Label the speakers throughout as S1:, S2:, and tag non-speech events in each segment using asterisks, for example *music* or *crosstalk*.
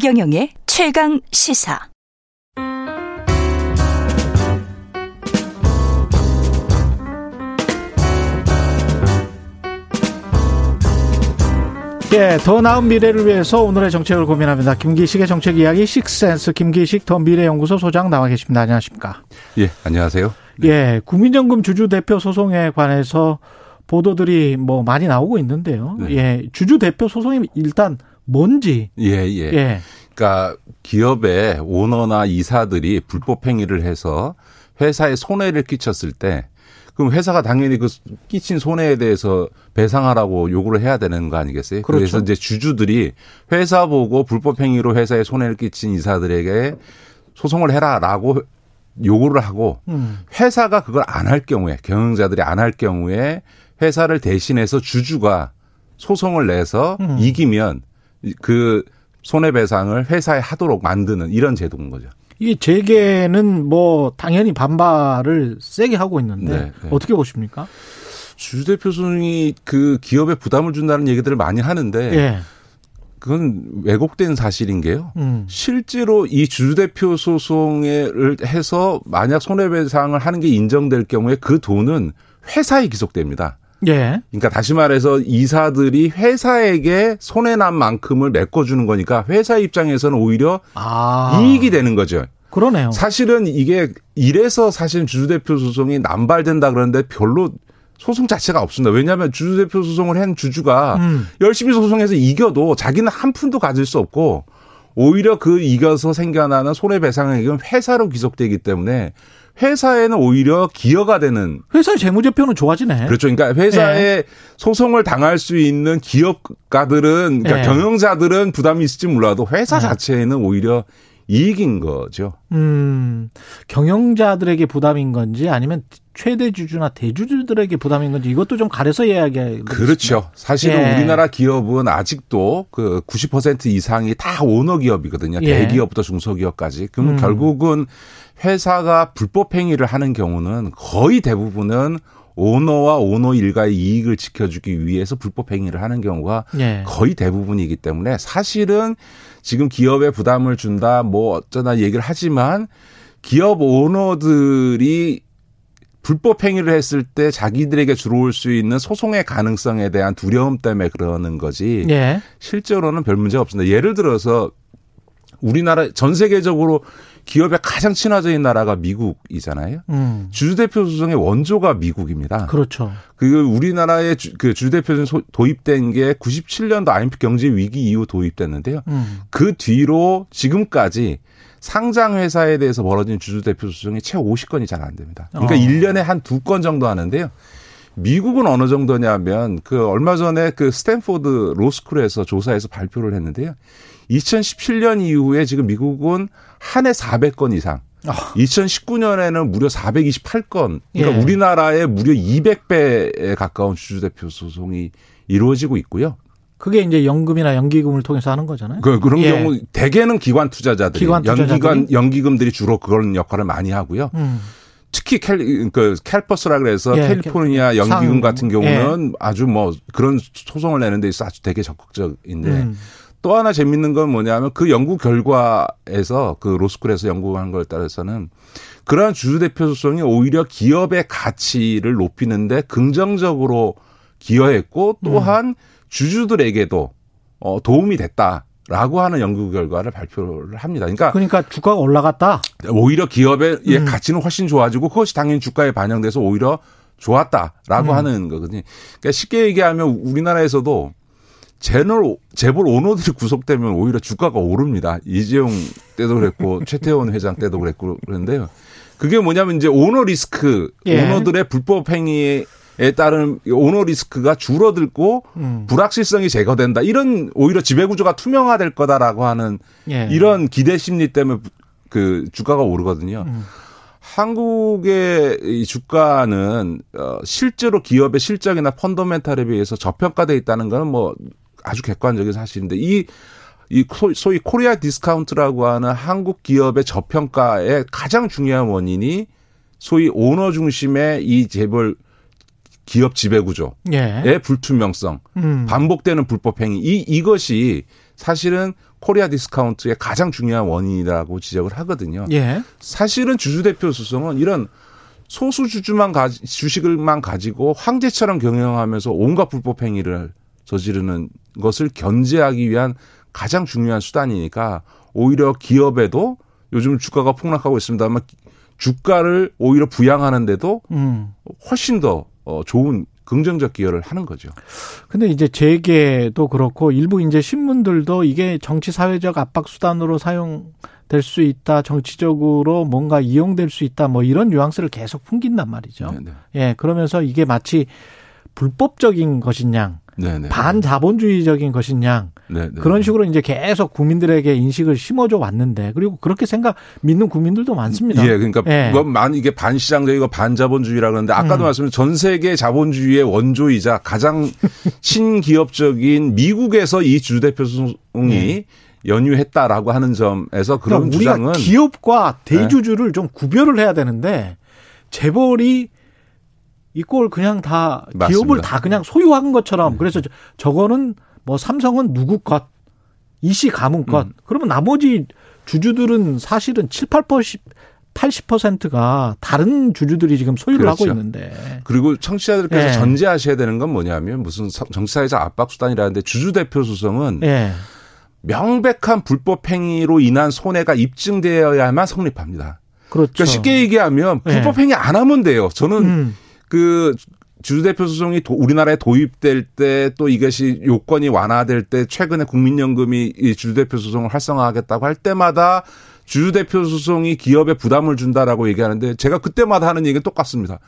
S1: 최경영의 최강 시사.
S2: 예, 더 나은 미래를 위해서 오늘의 정책을 고민합니다. 김기식의 정책 이야기 식센스 김기식 더 미래연구소 소장 나와 계십니다. 안녕하십니까?
S3: 예, 안녕하세요.
S2: 네. 예, 국민연금 주주 대표 소송에 관해서 보도들이 뭐 많이 나오고 있는데요. 네. 예, 주주 대표 소송이 일단 뭔지.
S3: 예, 예. 예. 그러니까 기업의 오너나 이사들이 불법 행위를 해서 회사에 손해를 끼쳤을 때 그럼 회사가 당연히 그 끼친 손해에 대해서 배상하라고 요구를 해야 되는 거 아니겠어요? 그렇죠. 그래서 이제 주주들이 회사 보고 불법 행위로 회사에 손해를 끼친 이사들에게 소송을 해라라고 요구를 하고 음. 회사가 그걸 안 할 경우에 경영자들이 안 할 경우에 회사를 대신해서 주주가 소송을 내서 음. 이기면 그 손해배상을 회사에 하도록 만드는 이런 제도인 거죠.
S2: 이 재계는 뭐 당연히 반발을 세게 하고 있는데 네, 네. 어떻게 보십니까?
S3: 주주대표 소송이 그 기업에 부담을 준다는 얘기들을 많이 하는데 예. 그건 왜곡된 사실인 게요. 음. 실제로 이 주주대표 소송을 해서 만약 손해배상을 하는 게 인정될 경우에 그 돈은 회사에 기속됩니다. 예. 그러니까 다시 말해서 이사들이 회사에게 손해 난 만큼을 메꿔주는 거니까 회사 입장에서는 오히려 아. 이익이 되는 거죠.
S2: 그러네요.
S3: 사실은 이게 이래서 사실 주주대표 소송이 남발된다 그러는데 별로 소송 자체가 없습니다. 왜냐하면 주주대표 소송을 한 주주가 음. 열심히 소송해서 이겨도 자기는 한 푼도 가질 수 없고 오히려 그 이겨서 생겨나는 손해배상액은 회사로 귀속되기 때문에 회사에는 오히려 기여가 되는
S2: 회사의 재무제표는 좋아지네.
S3: 그렇죠. 그러니까 회사에 네. 소송을 당할 수 있는 기업가들은 그러니까 네. 경영자들은 부담이 있을지 몰라도 회사 네. 자체에는 오히려 이익인 거죠.
S2: 음. 경영자들에게 부담인 건지 아니면 최대 주주나 대주주들에게 부담인 건지 이것도 좀 가려서 이야기해
S3: 그렇죠. 사실은 예. 우리나라 기업은 아직도 그 90% 이상이 다 오너 기업이거든요. 예. 대기업부터 중소기업까지. 그럼 음. 결국은 회사가 불법 행위를 하는 경우는 거의 대부분은 오너와 오너 일가의 이익을 지켜주기 위해서 불법 행위를 하는 경우가 예. 거의 대부분이기 때문에 사실은 지금 기업에 부담을 준다 뭐 어쩌나 얘기를 하지만 기업 오너들이 불법 행위를 했을 때 자기들에게 들어올 수 있는 소송의 가능성에 대한 두려움 때문에 그러는 거지. 예. 실제로는 별 문제 없습니다. 예를 들어서 우리나라 전 세계적으로 기업에 가장 친화적인 나라가 미국이잖아요. 음. 주주대표 소송의 원조가 미국입니다.
S2: 그렇죠.
S3: 그 우리나라의 주, 그 주주대표 소송 도입된 게 97년도 IMF 경제 위기 이후 도입됐는데요. 음. 그 뒤로 지금까지 상장 회사에 대해서 벌어진 주주대표 소송이 채 50건이 잘 안 됩니다. 그러니까 어. 1년에 한 두 건 정도 하는데요. 미국은 어느 정도냐면 그 얼마 전에 그 스탠포드 로스쿨에서 조사해서 발표를 했는데요. 2017년 이후에 지금 미국은 한 해 400건 이상. 어. 2019년에는 무려 428건. 그러니까 예. 우리나라의 무려 200배에 가까운 주주대표 소송이 이루어지고 있고요.
S2: 그게 이제 연금이나 연기금을 통해서 하는 거잖아요.
S3: 그, 그런 예. 경우 대개는 기관 투자자들이 기관? 연기관 연기금들이 주로 그런 역할을 많이 하고요. 음. 특히 캘, 그 캘퍼스라 그래서 예, 캘리포니아 연기금 상, 같은 경우는 예. 아주 뭐 그런 소송을 내는 데 있어 아주 되게 적극적인데 음. 또 하나 재밌는 건 뭐냐면 그 연구 결과에서 그 로스쿨에서 연구한 걸 따라서는 그러한 주주 대표 소송이 오히려 기업의 가치를 높이는데 긍정적으로 기여했고 또한 음. 주주들에게도 어 도움이 됐다. 라고 하는 연구 결과를 발표를 합니다. 그러니까
S2: 그러니까 주가가 올라갔다.
S3: 오히려 기업의 음. 가치는 훨씬 좋아지고 그것이 당연히 주가에 반영돼서 오히려 좋았다라고 음. 하는 거거든요. 그러니까 쉽게 얘기하면 우리나라에서도 제널 재벌 오너들이 구속되면 오히려 주가가 오릅니다. 이재용 때도 그랬고 *laughs* 최태원 회장 때도 그랬고 그런데요. 그게 뭐냐면 이제 오너 리스크, 예. 오너들의 불법 행위에 따른 오너 리스크가 줄어들고 음. 불확실성이 제거된다. 이런 오히려 지배 구조가 투명화될 거다라고 하는 예. 이런 기대 심리 때문에 그 주가가 오르거든요. 음. 한국의 이 주가는 어 실제로 기업의 실적이나 펀더멘탈에 비해서 저평가돼 있다는 거는 뭐 아주 객관적인 사실인데 이, 이 소위 Korea discount라고 하는 한국 기업의 저평가의 가장 중요한 원인이 소위 오너 중심의 이 재벌 기업 지배 구조의 예. 불투명성, 음. 반복되는 불법 행위 이 이것이 사실은 Korea discount의 가장 중요한 원인이라고 지적을 하거든요.
S2: 예.
S3: 사실은 주주 대표 소송은 이런 소수 주주만 가지, 주식을만 가지고 황제처럼 경영하면서 온갖 불법 행위를 저지르는 것을 견제하기 위한 가장 중요한 수단이니까 오히려 기업에도 요즘 주가가 폭락하고 있습니다만 주가를 오히려 부양하는데도
S2: 음.
S3: 훨씬 더 어, 좋은 긍정적 기여를 하는 거죠.
S2: 근데 이제 재계도 그렇고 일부 이제 신문들도 이게 정치 사회적 압박 수단으로 사용될 수 있다. 정치적으로 뭔가 이용될 수 있다. 뭐 이런 뉘앙스를 계속 풍긴단 말이죠.
S3: 네네.
S2: 예, 그러면서 이게 마치 불법적인 것이냐,
S3: 네네.
S2: 반자본주의적인 것이냐
S3: 네네.
S2: 그런 식으로 이제 계속 국민들에게 인식을 심어줘 왔는데 그리고 그렇게 생각 믿는 국민들도 많습니다.
S3: 예, 그러니까
S2: 예.
S3: 그건 만 이게 반시장적이고 반자본주의라 그러는데 아까도
S2: 음.
S3: 말씀드린 전 세계 자본주의의 원조이자 가장 *laughs* 친기업적인 미국에서 이 주대표 소송이 연유했다라고 하는 점에서 그런
S2: 네. 그러니까 우리가
S3: 주장은 네.
S2: 기업과 대주주를 좀 구별을 해야 되는데 재벌이 이걸 그냥 다
S3: 맞습니다.
S2: 기업을 다 그냥 소유한 것처럼 그래서 저- 저거는 뭐 삼성은 누구 것, 이씨 가문 것.
S3: 음.
S2: 그러면 나머지 주주들은 사실은 7, 8%, 80%가 다른 주주들이 지금 소유를
S3: 그렇죠.
S2: 하고 있는데.
S3: 그리고 청취자들께서
S2: 예.
S3: 전제하셔야 되는 건 뭐냐면 무슨 서- 정치사회적 압박 수단이라는데 주주대표 소송은
S2: 예.
S3: 명백한 불법 행위로 인한 손해가 입증되어야만 성립합니다.
S2: 그렇죠.
S3: 그러니까 쉽게 얘기하면
S2: 예.
S3: 불법 행위 안 하면 돼요. 저는
S2: 음.
S3: 그 주주대표 소송이 도- 우리나라에 도입될 때 또 이것이 요건이 완화될 때 최근에 국민연금이 이 주주대표 소송을 활성화하겠다고 할 때마다 주주대표 소송이 기업에 부담을 준다라고 얘기하는데 제가 그때마다 하는 얘기는 똑같습니다.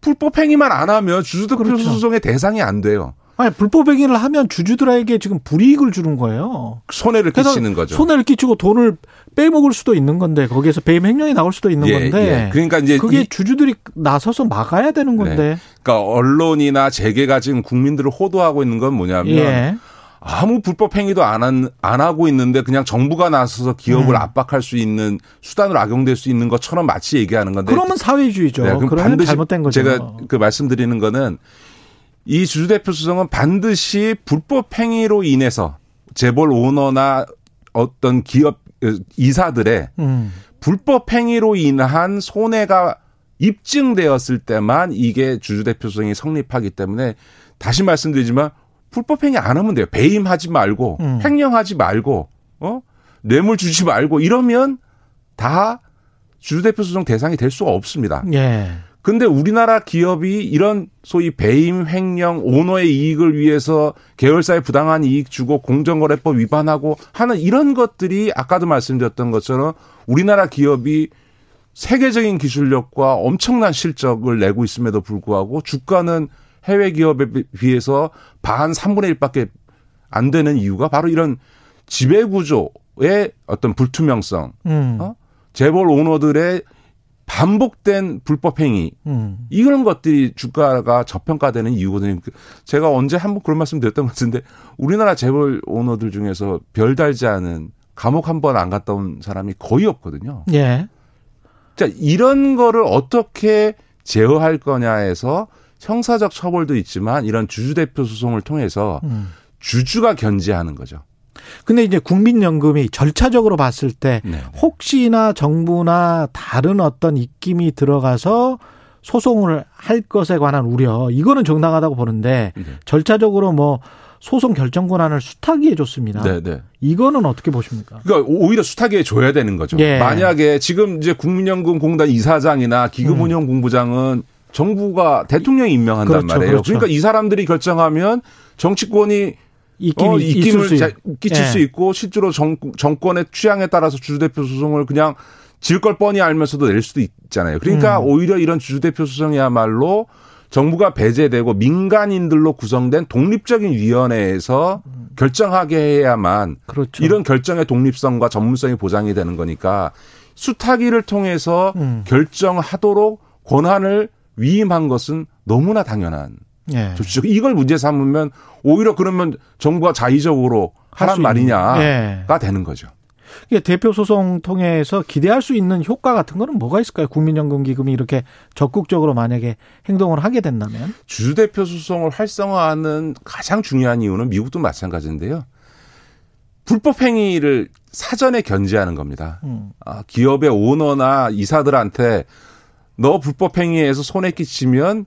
S3: 불법 행위만 안 하면 주주대표
S2: 그렇죠.
S3: 소송의 대상이 안 돼요.
S2: 아니 불법 행위를 하면 주주들에게 지금 불이익을 주는 거예요.
S3: 손해를 끼치는 거죠.
S2: 손해를 끼치고 돈을 빼먹을 수도 있는 건데 거기에서 배임 횡령이 나올 수도 있는
S3: 예,
S2: 건데
S3: 예. 그러니까 이제
S2: 그게
S3: 이-
S2: 주주들이 나서서 막아야 되는 건데
S3: 그러니까 언론이나 재계가 지금 국민들을 호도하고 있는 건 뭐냐면
S2: 예.
S3: 아무 불법 행위도 안, 한, 안 하고 있는데 그냥 정부가 나서서 기업을
S2: 음.
S3: 압박할 수 있는 수단으로 악용될 수 있는 것처럼 마치 얘기하는 건데
S2: 그러면 사회주의죠.
S3: 네, 그럼 반드시
S2: 잘못된 거죠.
S3: 제가 그 말씀드리는 거는 이 주주대표 수성은 반드시 불법 행위로 인해서 재벌 오너나 어떤 기업 어, 이사들의
S2: 음.
S3: 불법 행위로 인한 손해가 입증되었을 때만 이게 주주대표 소송이 성립하기 때문에 다시 말씀드리지만 불법 행위 안 하면 돼요. 배임하지 말고
S2: 음.
S3: 횡령하지 말고 어 뇌물 주지 말고 이러면 다 주주대표 소송 대상이 될 수가 없습니다.
S2: 예.
S3: 근데 우리나라 기업이 이런 소위 배임, 횡령, 오너의 이익을 위해서 계열사에 부당한 이익 주고 공정거래법 위반하고 하는 이런 것들이 아까도 말씀드렸던 것처럼 우리나라 기업이 세계적인 기술력과 엄청난 실적을 내고 있음에도 불구하고 주가는 해외 기업에 비해서 반 3분의 1밖에 안 되는 이유가 바로 이런 지배 구조의 어떤 불투명성,
S2: 음.
S3: 어? 재벌 오너들의 반복된 불법 행위
S2: 음.
S3: 이런 것들이 주가가 저평가되는 이유거든요. 그 제가 언제 한번 그런 말씀 드렸던 것 같은데 우리나라 재벌 오너들 중에서 별 달지 않은 감옥 한 번 안 갔다 온 사람이 거의 없거든요.
S2: 예.
S3: 자, 이런 거를 어떻게 제어할 거냐에서 형사적 처벌도 있지만 이런 주주 대표 소송을 통해서
S2: 음.
S3: 주주가 견제하는 거죠.
S2: 근데 이제 국민연금이 절차적으로 봤을 때
S3: 네.
S2: 혹시나 정부나 다른 어떤 입김이 들어가서 소송을 할 것에 관한 우려 이거는 정당하다고 보는데
S3: 네.
S2: 절차적으로 뭐 소송 결정 권한을 수탁해 줬습니다.
S3: 네, 네.
S2: 이거는 어떻게 보십니까?
S3: 그러니까 오히려 수탁에 줘야 되는 거죠.
S2: 예.
S3: 만약에 지금 이제 국민연금공단 이사장이나 기금운용본부장은 정부가 대통령이 임명한단
S2: 음. 그렇죠,
S3: 말이에요.
S2: 그렇죠.
S3: 그러니까 이 사람들이 결정하면 정치권이
S2: 입김이
S3: 어, 입김을
S2: 수
S3: 끼칠
S2: 예.
S3: 수 있고 실제로 정, 정권의 취향에 따라서 주주대표 소송을 그냥 질걸 뻔히 알면서도 낼 수도 있잖아요. 그러니까
S2: 음.
S3: 오히려 이런 주주대표 소송이야말로 정부가 배제되고 민간인들로 구성된 독립적인 위원회에서 결정하게 해야만
S2: 그렇죠.
S3: 이런 결정의 독립성과 전문성이 보장이 되는 거니까 수탁위를 통해서
S2: 음.
S3: 결정하도록 권한을 위임한 것은 너무나 당연한
S2: 예.
S3: 조치죠. 이걸 문제 삼으면 오히려 그러면 정부가 자의적으로 하란. 말이냐가
S2: 예.
S3: 되는 거죠.
S2: 이게 대표 소송 통해서 기대할 수 있는 효과 같은 거는 뭐가 있을까요? 국민연금 기금이 이렇게 적극적으로 만약에 행동을 하게 된다면
S3: 주주대표 소송을 활성화하는 가장 중요한 이유는 미국도 마찬가지인데요. 불법 행위를 사전에 견제하는 겁니다.
S2: 음.
S3: 아, 기업의 오너나 이사들한테 너 불법 행위에서 손해 끼치면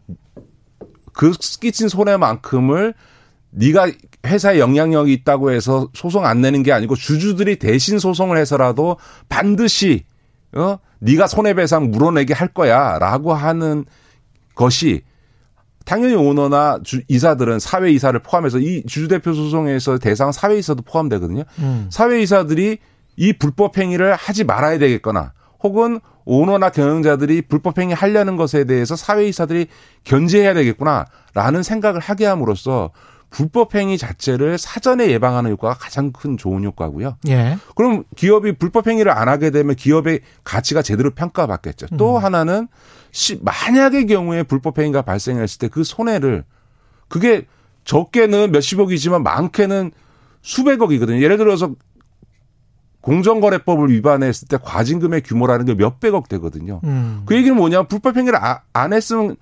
S3: 그 끼친 손해만큼을 네가 회사에 영향력이 있다고 해서 소송 안 내는 게 아니고 주주들이 대신 소송을 해서라도 반드시 어 네가 손해배상 물어내게 할 거야라고 하는 것이 당연히 오너나 주, 이사들은 사회 이사를 포함해서 이 주주 대표 소송에서 대상 사회 이사도 포함되거든요.
S2: 음.
S3: 사회 이사들이 이 불법 행위를 하지 말아야 되겠거나 혹은 오너나 경영자들이 불법 행위 하려는 것에 대해서 사회이사들이 견제해야 되겠구나라는 생각을 하게 함으로써 불법 행위 자체를 사전에 예방하는 효과가 가장 큰 좋은 효과고요.
S2: 예.
S3: 그럼 기업이 불법 행위를 안 하게 되면 기업의 가치가 제대로 평가받겠죠. 또
S2: 음.
S3: 하나는 시, 만약의 경우에 불법 행위가 발생했을 때 그 손해를 그게 적게는 몇십억이지만 많게는 수백억이거든요. 예를 들어서 공정거래법을 위반했을 때 과징금의 규모라는 게 몇백억 되거든요.
S2: 음.
S3: 그 얘기는 뭐냐? 불법 행위를 아- 안 했으면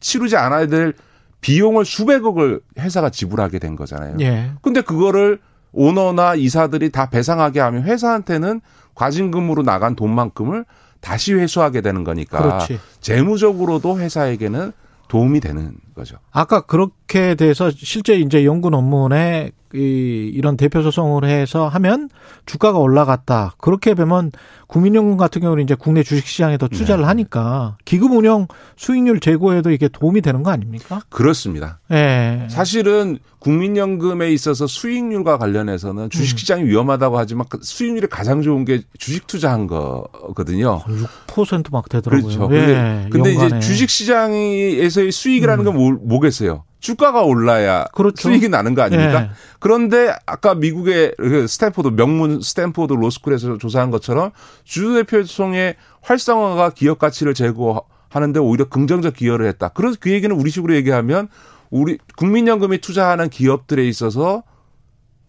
S3: 치르지 않아야 될 비용을 수백억을 회사가 지불하게 된 거잖아요.
S2: 예.
S3: 근데 그거를 오너나 이사들이 다 배상하게 하면 회사한테는 과징금으로 나간 돈만큼을 다시 회수하게 되는 거니까
S2: 그렇지.
S3: 재무적으로도 회사에게는 도움이 되는 거죠.
S2: 아까 그렇게 돼서 실제 이제 연구 논문에 이 이런 대표 소송을 해서 하면 주가가 올라갔다. 그렇게 보면 국민연금 같은 경우는 이제 국내 주식 시장에도 투자를
S3: 네.
S2: 하니까 기금 운용 수익률 제고에도 이게 도움이 되는 거 아닙니까?
S3: 그렇습니다.
S2: 예.
S3: 사실은 국민연금에 있어서 수익률과 관련해서는
S2: 음.
S3: 주식시장이 위험하다고 하지만 그 수익률이 가장 좋은 게 주식 투자한 거거든요.
S2: 6%막 되더라고요.
S3: 그렇죠.
S2: 예.
S3: 근데, 근데 이제. 주식시장에서의 수익이라는 건 뭐, 뭐겠어요? 주가가 올라야
S2: 그렇죠.
S3: 수익이 나는 거 아닙니까?
S2: 예.
S3: 그런데 아까 미국의 그 스탠포드 명문 스탠포드 로스쿨에서 조사한 것처럼 주주대표소송의 활성화가 기업 가치를 제고하는데 오히려 긍정적 기여를 했다. 그래서 그 얘기는 우리식으로 얘기하면 우리 국민연금이 투자하는 기업들에 있어서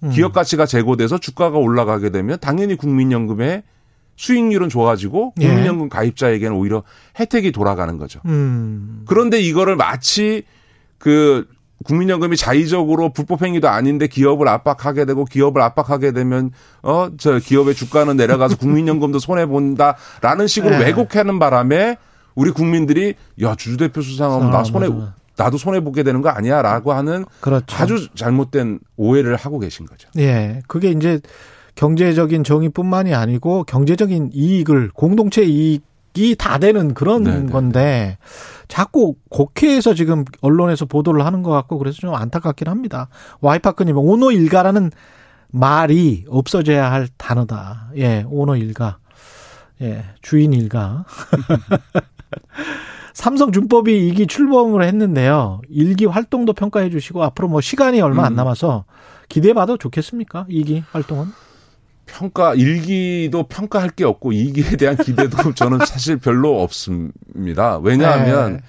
S2: 음.
S3: 기업 가치가 제고돼서 주가가 올라가게 되면 당연히 국민연금의 수익률은 좋아지고
S2: 예.
S3: 국민연금 가입자에게는 오히려 혜택이 돌아가는 거죠.
S2: 음.
S3: 그런데 이거를 마치 그 국민연금이 자의적으로 불법 행위도 아닌데 기업을 압박하게 되고 기업을 압박하게 되면 어 저 기업의 주가는 내려가서 국민연금도 손해 본다라는 식으로
S2: 네.
S3: 왜곡하는 바람에 우리 국민들이 야 주주 대표 수상하면 나
S2: 아,
S3: 손해
S2: 맞아.
S3: 나도 손해 보게 되는 거 아니야라고 하는
S2: 그렇죠.
S3: 아주 잘못된 오해를 하고 계신 거죠.
S2: 예. 그게 이제 경제적인 정의뿐만이 아니고 경제적인 이익을 공동체 이익이 다 되는 그런
S3: 네, 네,
S2: 건데 자꾸 국회에서 지금 언론에서 보도를 하는 것 같고 그래서 좀 안타깝긴 합니다. 와이파크님 오노 일가라는 말이 없어져야 할 단어다. 예, 오노 일가. 예, 주인 일가. *laughs* 삼성 준법이 이기 출범을 했는데요. 일기 활동도 평가해 주시고 앞으로 뭐 시간이 얼마 안
S3: 음.
S2: 남아서 기대해 봐도 좋겠습니까? 이기 활동은?
S3: 평가 일기도 평가할 게 없고 이기에 대한 기대도 *laughs* 저는 사실 별로 없습니다. 왜냐하면
S2: 네.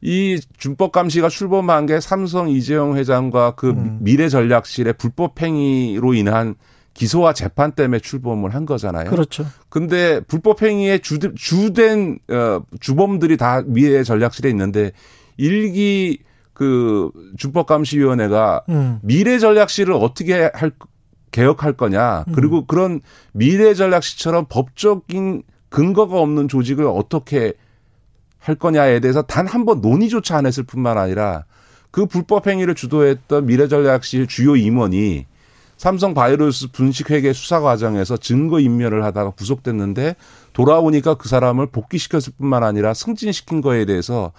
S3: 이 준법 감시가 출범한 게 삼성 이재용 회장과 그
S2: 음.
S3: 미래 전략실의 불법 행위로 인한 기소와 재판 때문에 출범을 한 거잖아요.
S2: 그렇죠.
S3: 근데 불법 행위의 주, 주된 어, 주범들이 다 미래 전략실에 있는데 일기 그 준법감시위원회가
S2: 음.
S3: 미래 전략실을 어떻게 할 개혁할 거냐
S2: 음.
S3: 그리고 그런 미래 전략실처럼 법적인 근거가 없는 조직을 어떻게 할 거냐에 대해서 단 한 번 논의조차 안 했을 뿐만 아니라 그 불법 행위를 주도했던 미래 전략실 주요 임원이 삼성 바이오로스 분식회계 수사 과정에서 증거 인멸을 하다가 구속됐는데 돌아오니까 그 사람을 복귀시켰을 뿐만 아니라 승진시킨 거에 대해서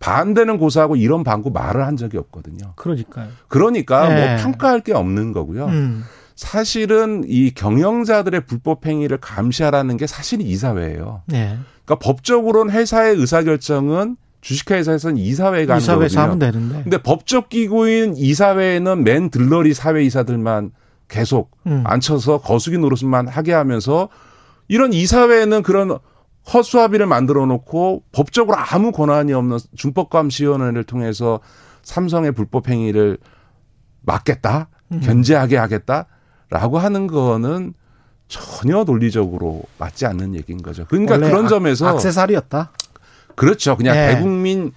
S3: 반대는 고사하고 이런 방구 말을 한 적이 없거든요.
S2: 그러니까요.
S3: 그러니까
S2: 네.
S3: 뭐 평가할 게 없는 거고요.
S2: 음.
S3: 사실은 이 경영자들의 불법 행위를 감시하라는 게 사실은 이사회예요.
S2: 네.
S3: 그러니까 법적으로는 회사의 의사결정은 주식회사에서는 이사회가 하는
S2: 이사회에서 하면. 되는데.
S3: 근데 법적 기구인 이사회에는 맨 들러리 사회 이사들만 계속
S2: 음.
S3: 앉혀서 거수기 노릇만 하게 하면서 이런 이사회에는 그런 허수아비를 만들어 놓고 법적으로 아무 권한이 없는 준법감시위원회를 통해서 삼성의 불법 행위를 막겠다,
S2: 음.
S3: 견제하게 하겠다 라고 하는 거는 전혀 논리적으로 맞지 않는 얘기인 거죠. 그러니까 그런
S2: 악-
S3: 점에서
S2: 악세사리였다.
S3: 그렇죠. 그냥
S2: 네.
S3: 대국민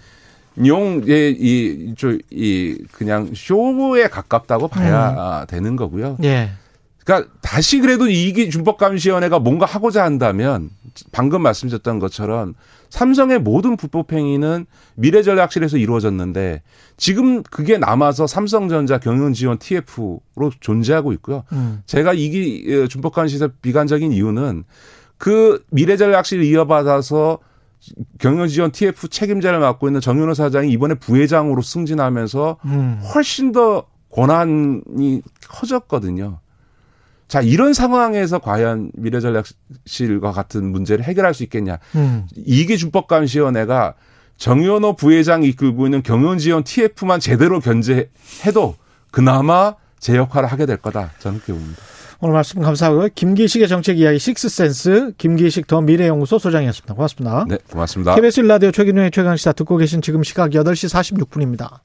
S3: 용의 이, 저, 이, 그냥 쇼에 가깝다고 봐야
S2: 음.
S3: 아, 되는 거고요.
S2: 예.
S3: 그러니까 다시 그래도 이기 준법감시위원회가 뭔가 하고자 한다면 방금 말씀드렸던 것처럼 삼성의 모든 불법 행위는 미래전략실에서 이루어졌는데 지금 그게 남아서 삼성전자 경영지원 TF로 존재하고 있고요.
S2: 음.
S3: 제가 이기 준법감시에서 비관적인 이유는 그 미래전략실 이어받아서 경영지원 TF 책임자를 맡고 있는 정윤호 사장이 이번에 부회장으로 승진하면서
S2: 음.
S3: 훨씬 더 권한이 커졌거든요. 자, 이런 상황에서 과연 미래전략실과 같은 문제를 해결할 수 있겠냐.
S2: 음.
S3: 이게 준법감시위원회가 정현호 부회장이 이끌고 있는 경영지원 TF만 제대로 견제해도 그나마 제 역할을 하게 될 거다. 저는 그렇게 봅니다.
S2: 오늘 말씀 감사하고요. 김기식의 정책 이야기 식스센스 김기식 더 미래연구소 소장이었습니다. 고맙습니다.
S3: 네, 고맙습니다.
S2: KBS 일라디오 최gin영의 최강시사 듣고 계신 지금 시각 8시 46분입니다.